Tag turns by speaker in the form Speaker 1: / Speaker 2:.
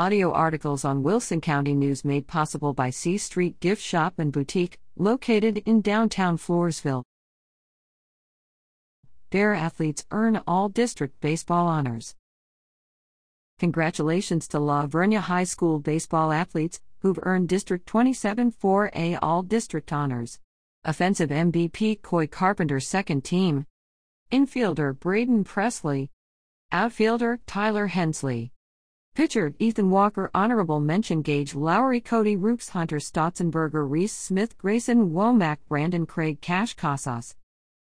Speaker 1: Audio articles on Wilson County News made possible by C Street Gift Shop and Boutique, located in downtown Floresville. Bear athletes earn all district baseball honors. Congratulations to La Vernia High School baseball athletes who've earned District 27 4A All District honors. Offensive MVP Coy Carpenter's second team. Infielder Braden Presley. Outfielder Tyler Hensley. Pitcher Ethan Walker Honorable Mention Gage Lowry Cody Rooks Hunter Stotzenberger Reese Smith Grayson Womack Brandon Craig Cash Casas